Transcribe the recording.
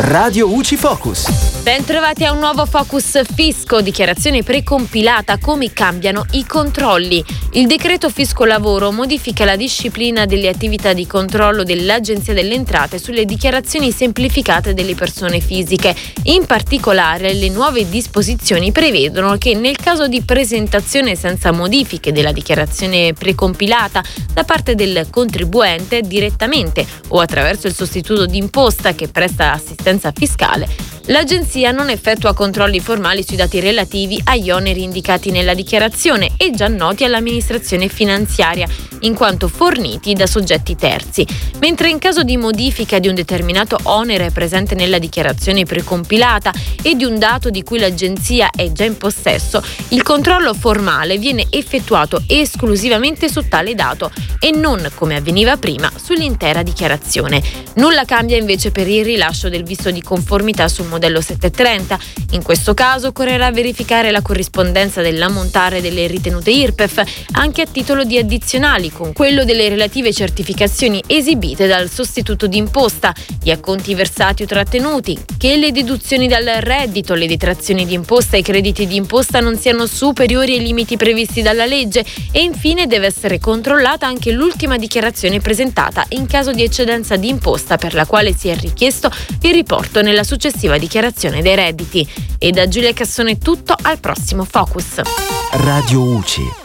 Radio UCI Focus. Bentrovati a un nuovo Focus Fisco, dichiarazione precompilata, come cambiano i controlli. Il decreto Fisco Lavoro modifica la disciplina delle attività di controllo dell'Agenzia delle Entrate sulle dichiarazioni semplificate delle persone fisiche. In particolare, le nuove disposizioni prevedono che nel caso di presentazione senza modifiche della dichiarazione precompilata da parte del contribuente direttamente o attraverso il sostituto d'imposta che presta assistenza fiscale, L'Agenzia non effettua controlli formali sui dati relativi agli oneri indicati nella dichiarazione e già noti all'amministrazione finanziaria, in quanto forniti da soggetti terzi, mentre in caso di modifica di un determinato onere presente nella dichiarazione precompilata e di un dato di cui l'Agenzia è già in possesso, il controllo formale viene effettuato esclusivamente su tale dato e non, come avveniva prima, sull'intera dichiarazione. Nulla cambia invece per il rilascio del visto di conformità sul modello modello 730. In questo caso occorrerà verificare la corrispondenza dell'ammontare delle ritenute IRPEF anche a titolo di addizionali con quello delle relative certificazioni esibite dal sostituto d'imposta, gli acconti versati o trattenuti, che le deduzioni dal reddito, le detrazioni di imposta e i crediti di imposta non siano superiori ai limiti previsti dalla legge e infine deve essere controllata anche l'ultima dichiarazione presentata in caso di eccedenza di imposta per la quale si è richiesto il riporto nella successiva dichiarazione dei redditi. E da Giulia Cassone tutto, al prossimo Focus. Radio UCI